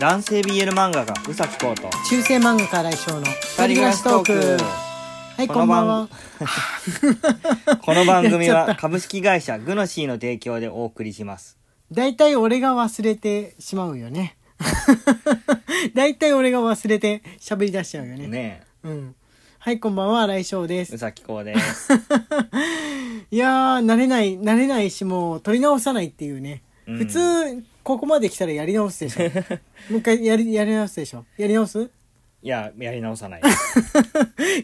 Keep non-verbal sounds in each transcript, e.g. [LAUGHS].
男性 BL 漫画家宇崎浩と中世漫画家来翔の二人暮らしトーク。はいこんばんは。[LAUGHS] この番組は株式会社グノシーの提供でお送りします。大体俺が忘れてしまうよね。[LAUGHS] 大体俺が忘れて喋り出しちゃうよね。ねうん。はいこんばんは。来翔です。え宇崎浩です、[LAUGHS] いやー慣れない慣れないしもう取り直さないっていうね、うん。普通ここまで来たらやり直すでしょ [LAUGHS] もう一回やりやり直すでしょやり直す？いややり直さない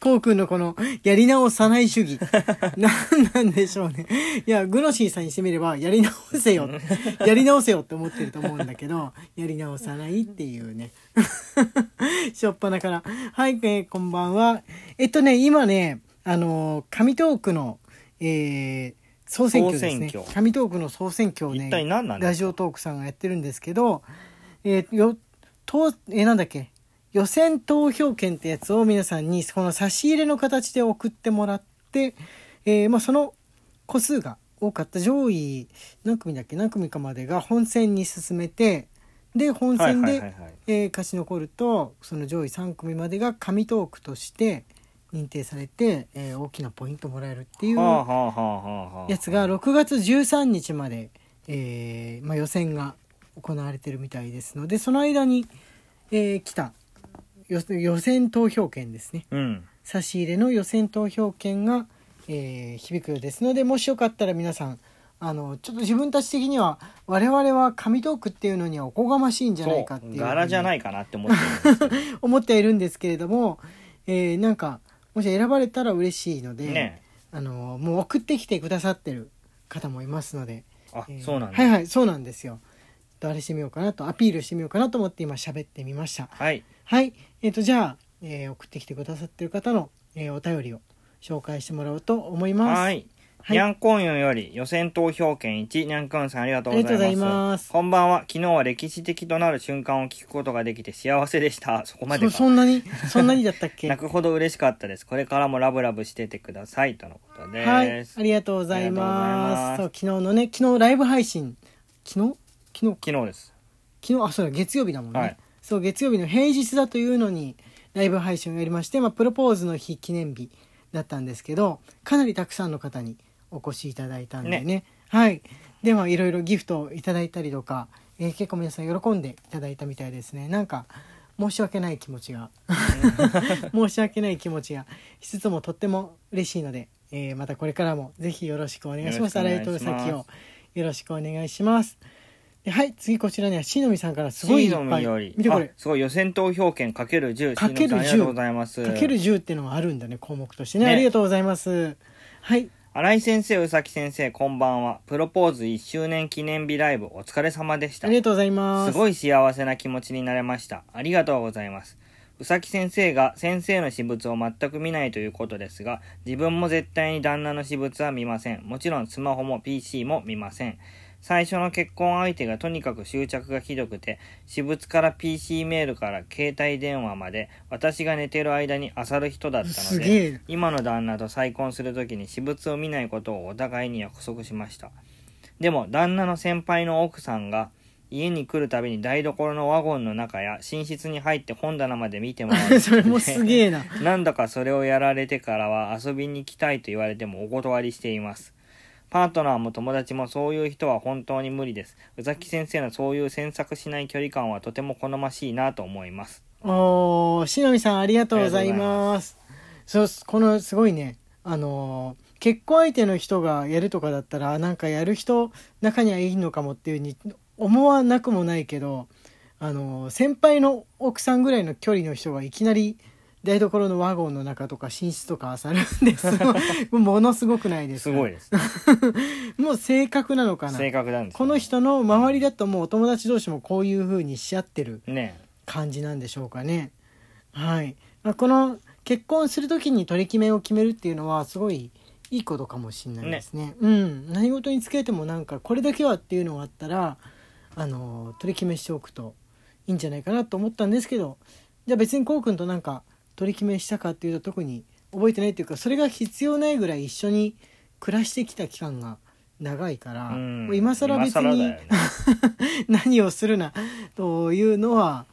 こうくんのこの、やり直さない主義。[LAUGHS] なんなんでしょうね。いや、グノシーさんにしてみれば、やり直せよ。[LAUGHS] やり直せよって思ってると思うんだけど、やり直さないっていうね。しょっぱなから。はい、えーこんばんは。えっとね、今ね、あのー、紙トークの、えー、総選挙。ですね総選。挙。紙トークの総選挙。をね、一体何なんですか？ラジオトークさんがやってるんですけど、えーよ、と、えーなんだっけ、予選投票券ってやつを皆さんにこの差し入れの形で送ってもらって、えーまあ、その個数が多かった上位何組だっけ？何組かまでが本戦に進めてで本戦で勝ち残るとその上位3組までが紙トークとして認定されて、えー大きなポイントもらえるっていうやつが6月13日まで、えーまあ、予選が行われてるみたいですのでその間に、えー来た予予選投票権ですね。うん。差し入れの予選投票権が、えー響くようですのでもしよかったら皆さんあのちょっと自分たち的には我々は紙トークっていうのにはおこがましいんじゃないかっていう柄じゃないいかなって思って [LAUGHS] 思ってはいるんですけれども、えーなんかもし選ばれたら嬉しいので、ね。あのもう送ってきてくださってる方もいますので、あ、えーそうなんだ。はいはいそうなんですよ。とあれしてみようかなとアピールしてみようかなと思って今喋ってみました。はい。はい。えっ、とじゃあ、えー送ってきてくださってる方の、えーお便りを紹介してもらおうと思います。はいはい。にゃんこんよより予選投票権1にゃんこんさんありがとうございます。こんばんは。昨日は歴史的となる瞬間を聞くことができて幸せでした。そこまでそんなに？そんなにだったっけ？[LAUGHS] 泣くほど嬉しかったです。これからもラブラブしててくださいとのことです、はい。ありがとうございます。そう昨日のね昨日ライブ配信。昨日？昨日昨日です。昨日？あそうだ月曜日だもんね、はい。そう月曜日の平日だというのにライブ配信をやりまして、まあ、プロポーズの日記念日だったんですけどかなりたくさんの方にお越しいただいたんでね。ね。はい。ではいろいろギフトをいただいたりとか、えー結構皆さん喜んでいただいたみたいですね。なんか申し訳ない気持ちが。[LAUGHS] 申し訳ない気持ちがしつつもとっても嬉しいので、えーまたこれからもぜひよろしくお願いします。よろ洗いとしくお願いします。先をよろしくお願いします。ではい。次こちらにはしのみさんからすごいいっぱい。見てこれ。あすごい。予選投票権かける10かけるシーノミさんありがとうございます。かける10っていうのがあるんだね項目としてね。ね。ありがとうございます。はい新井先生宇崎先生こんばんはプロポーズ1周年記念日ライブお疲れ様でしたありがとうございますすごい幸せな気持ちになれました。ありがとうございます。うさき先生が先生の私物を全く見ないということですが、自分も絶対に旦那の私物は見ません。もちろんスマホも PC も見ません。最初の結婚相手がとにかく執着がひどくて、私物から PC メールから携帯電話まで、私が寝てる間に漁る人だったので、今の旦那と再婚するときに私物を見ないことをお互いに約束しました。でも旦那の先輩の奥さんが家に来るたびに台所のワゴンの中や寝室に入って本棚まで見て回る [LAUGHS] それもすげえな。なんだかそれをやられてからは遊びに来たいと言われてもお断りしていますパートナーも友達もそういう人は本当に無理です。宇崎先生のそういう詮索しない距離感はとても好ましいなと思います。おーしのみさんありがとうございます。そうこのすごいね。あのー結婚相手の人がやるとかだったらなんかやる人中にはいいのかもっていうふうに思わなくもないけどあのー先輩の奥さんぐらいの距離の人がいきなり台所のワゴンの中とか寝室とか漁るんです [LAUGHS] ものすごくないですか？すごいです [LAUGHS] もう性格なのかな？正確なんですこの人の周りだともうお友達同士もこういう風にし合ってるね感じなんでしょうかね。はい。まあ、この結婚する時に取り決めを決めるっていうのはすごいいいことかもしれないですね。うん。何事につけてもなんかこれだけはっていうのがあったらあの取り決めしておくといいんじゃないかなと思ったんですけどじゃあ別にこうくんとなんか取り決めしたかっていうと特に覚えてないっていうかそれが必要ないぐらい一緒に暮らしてきた期間が長いから、うんもう今更別にね [LAUGHS] 何をするなというのは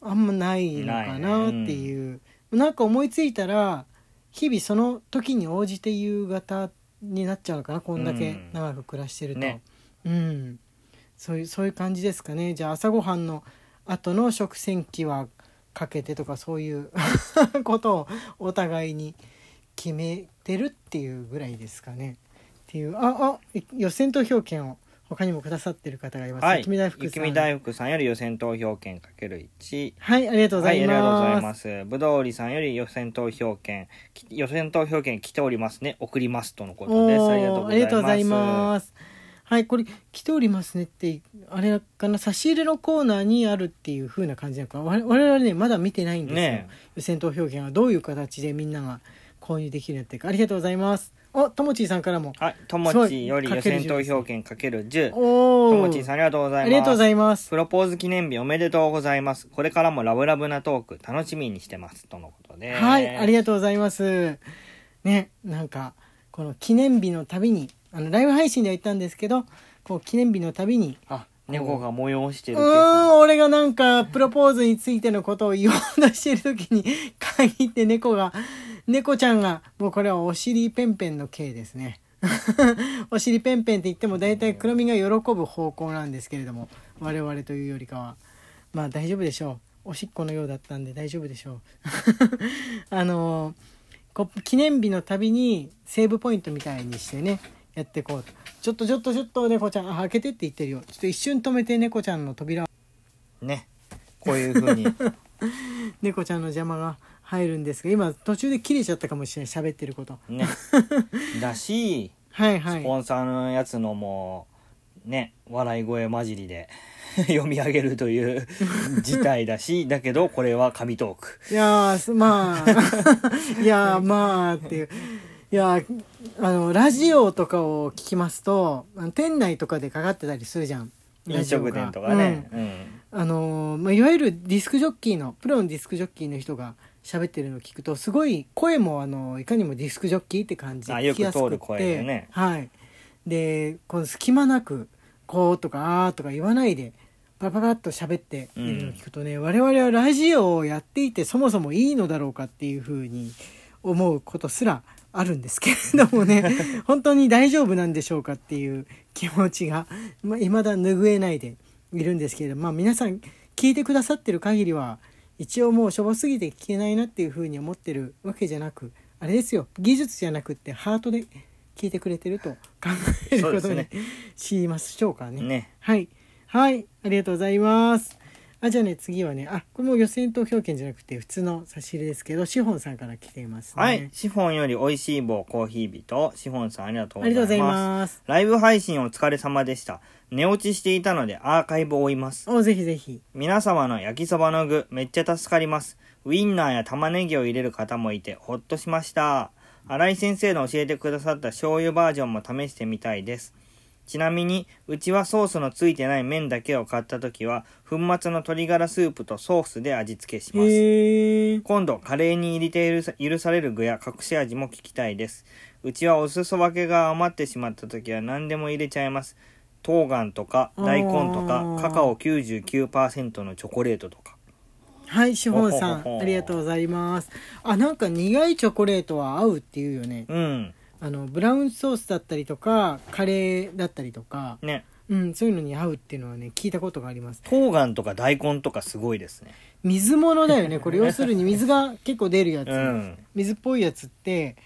あんまないのかなっていう、なん。か思いついたら日々その時に応じて夕方になっちゃうのかなこんだけ長く暮らしてると、ね。うん。そういうそういう感じですかね。じゃあ朝ごはんの後の食洗機はかけてとかそういう [LAUGHS] ことをお互いに決めてるっていうぐらいですかねっていうああ予選投票権を他にもくださってる方がいます、はい。雪見大福さん大福さんより予選投票権かける1。はいありがとうござはい、あいりがとうございま、ますす。ぶどうりさんより予選投票権、き予選投票権来ておりますね。送りますとのことです。ありがとうございます。はいこれ来ておりますねってあれかな差し入れのコーナーにあるっていう風な感じなのか我我々ねまだ見てないんですよ、ね予選投票権はどういう形でみんなが購入できるってるかありがとうございますおともちーさんからもはい、ともちより予選投票権かける10。とおおもちさんありがとうございます。ありがとうございますプロポーズ記念日おめでとうございます。これからもラブラブなトーク楽しみにしてます。とのことで。はい、ありががとうございます。ね、なんか、この記念日のたびに、あの、ライブ配信では言ったんですけど、こう、記念日のたびに、あ、猫が催してう。るーん、俺がなんか、プロポーズについてのことを言おうとしてる時に、[LAUGHS] 限って猫が、猫ちゃんが、もうこれはお尻ペンペンの刑ですね。[LAUGHS] お尻ペンペンって言っても大体黒みが喜ぶ方向なんですけれども我々というよりかは。まあ大丈夫でしょう。おしっこのようだったんで大丈夫でしょう。[LAUGHS] あのーこう記念日のたびにセーブポイントみたいにしてねやっていこうとちょっとちょっとちょっと猫ちゃんあ開けてって言ってるよちょっと一瞬止めて猫ちゃんの扉をね。こういう風に。[LAUGHS] 猫ちゃんの邪魔が入るんですが今途中で切れちゃったかもしれない喋ってることね。[LAUGHS] だし、はいはいスポンサーのやつのも、ね、笑い声混じりで [LAUGHS] 読み上げるという事態だし、だけどこれは神トーク。いやまあいやーまあっていういやーあのラジオとかを聞きますと店内とかでかかってたりするじゃん。ラ飲食店とかね。うん。うんあのーまあ、いわゆるディスクジョッキーのプロのディスクジョッキーの人が喋ってるのを聞くとすごい声もあのいかにもディスクジョッキーって感じであよく聞きやすく通る声でね。はい。でこの隙間なく「こう」とか「あー」とか言わないでパパパッと喋っているのを聞くとね、我々はラジオをやっていてそもそもいいのだろうかっていうふうに思うことすらあるんですけれどもね [LAUGHS] 本当に大丈夫なんでしょうかっていう気持ちがいま未だ拭えないでいるんですけれどもまあ皆さん聞いてくださってる限りは一応もうしょぼすぎて聞けないなっていうふうに思ってるわけじゃなくあれですよ技術じゃなくってハートで聞いてくれてると考えることにしましょうかね。ね。はい。はい。ありがとうございます。あ、じゃあね、次はね、あ、これも予選投票権じゃなくて、普通の差し入れですけど、シフォンさんから来ていますね。はい。シフォンより美味しい棒コーヒー人、シフォンさんありがとうありがとうございございます。ます。ライブ配信お疲れ様でした。寝落ちしていたのでアーカイブを追います。お、ぜひぜひ。皆様の焼きそばの具、めっちゃ助かります。ウインナーや玉ねぎを入れる方もいて、ほっとしました。新井先生の教えてくださった醤油バージョンも試してみたいです。ちなみに、うちはソースのついてない麺だけを買った時は、粉末の鶏ガラスープとソースで味付けします。今今度、カレーに入れて許さ許される具や隠し味も聞きたいです。うちはお裾分けが余ってしまった時は何でも入れちゃいます。冬瓜とか大根とかカカオ99%のチョコレートとか。はい、シフォンさん、ありがとうございます。あ、なんか苦いチョコレートは合うっていうよね。うん。あの、ブラウンソースだったりとか、カレーだったりとか、ね。うん、そういうのに合うっていうのはね、聞いたことがあります。冬瓜とか大根とかすごいですね。水物だよね。これ [LAUGHS] 要するに水が結構出るやつ。うん。水っぽいやつって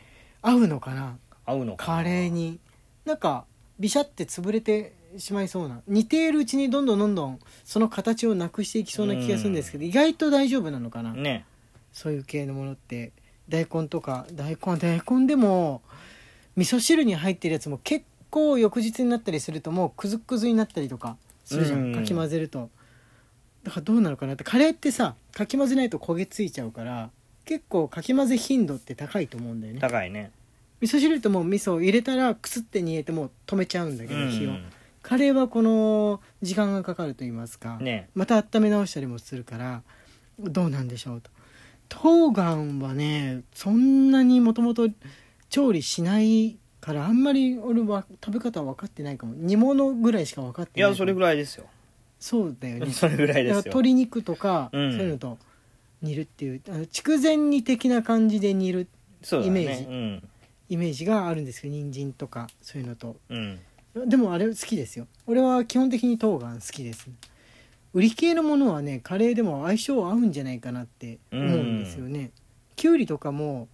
合うのかな？合うのかな？カレー。になんかビシャって潰れてしまいそうな似ているうちにどんどんどんどんその形をなくしていきそうな気がするんですけど意外と大丈夫なのかな、ね。そういう系のものって大根とか大根大根でも味噌汁に入ってるやつも結構翌日になったりするともうくずくずになったりとかするじゃん、うん。かき混ぜると。だからどうなのかな？ってカレーってさかき混ぜないと焦げついちゃうから結構かき混ぜ頻度って高いと思うんだよね。高いね。味噌汁ともう味噌を入れたらくすって煮えてもう止めちゃうんだけうど火を、ん。カレーはこの時間がかかると言いますか、ね。また温め直したりもするからどうなんでしょうと。冬瓜はねそんなにもともと調理しないからあんまり俺は食べ方は分かってないかも。煮物ぐらいしか分かってないいやそれぐらいですよ。そうだよね。[LAUGHS] それぐらいですよ。鶏肉とか、うんそういうのと煮るっていう。あの筑前煮的な感じで煮るそうだね。イメージ。うん。イメージがあるんですけど人参とかそういうのと。うん。でもあれ好きですよ。俺は基本的に冬瓜好きです売り系のものはねカレーでも相性合うんじゃないかなって思うんですよね、きゅうりとかも、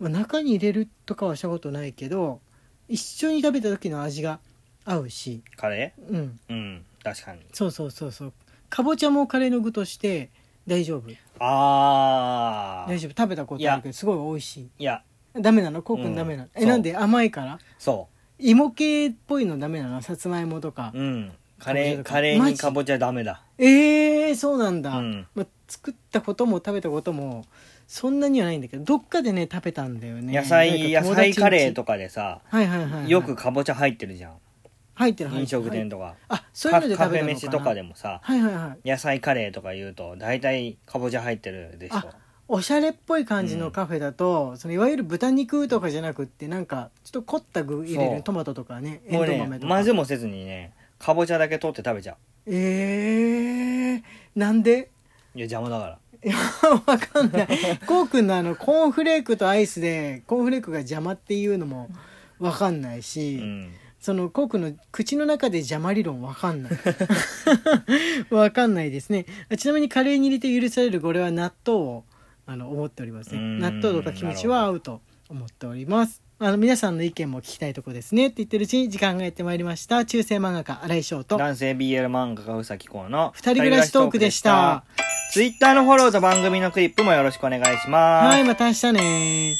まあ、中に入れるとかはしたことないけど一緒に食べた時の味が合うし。カレうん。ーうん確かに。そうそうそうそう。かぼちゃもカレーの具として大丈夫。ああ大丈夫。食べたことあるけどすごい美味しい。いや。ダメなの？コウ君ダメなの、うんえなんで？甘いから？そ芋系っぽいのダメなの？さつまいもとか。ううんカレーカレーにかぼちゃダメだ。えー、そうなんだ、うん。まあ、作ったことも食べたこともそんなにはないんだけどどっかでね食べたんだよね。野菜野菜カレーとかでさはいはいはい、はい、よくかぼちゃ入ってるじゃん。入ってる入飲ってる。食店とか。あそういうのでカ食べカフェ飯とかでもさはいはいはい。野菜カレーとか言うと大体かぼちゃ入ってるでしょ。あおしゃれっぽい感じのカフェだと、そのいわゆる豚肉とかじゃなくってなんかちょっと凝った具入れるトマトとかねエンもうねドウ豆とか。混ぜもせずにねかぼちゃだけ取って食べちゃえー、なんで？ういや邪魔だから。いやわかんない。こうくんのあのコーンフレークとアイスでコーンフレークが邪魔っていうのもわかんないし、うん。そのコウ君の口の中で邪魔理論わかんない。わかんないですね。ちなみにカレーに入れて許されるこれは納豆をあの思っておりますね。うん。納豆とかキムチは合うと思っておりますあの皆さんの意見も聞きたいとこですねって言ってるうちに時間がやってまいりました。中世漫画家新井翔と。男性 BL 漫画家うさきこうの二人暮らしトークでした。ツイッターのフォローと番組のクリップもよろしくお願いします。はいまた明日ね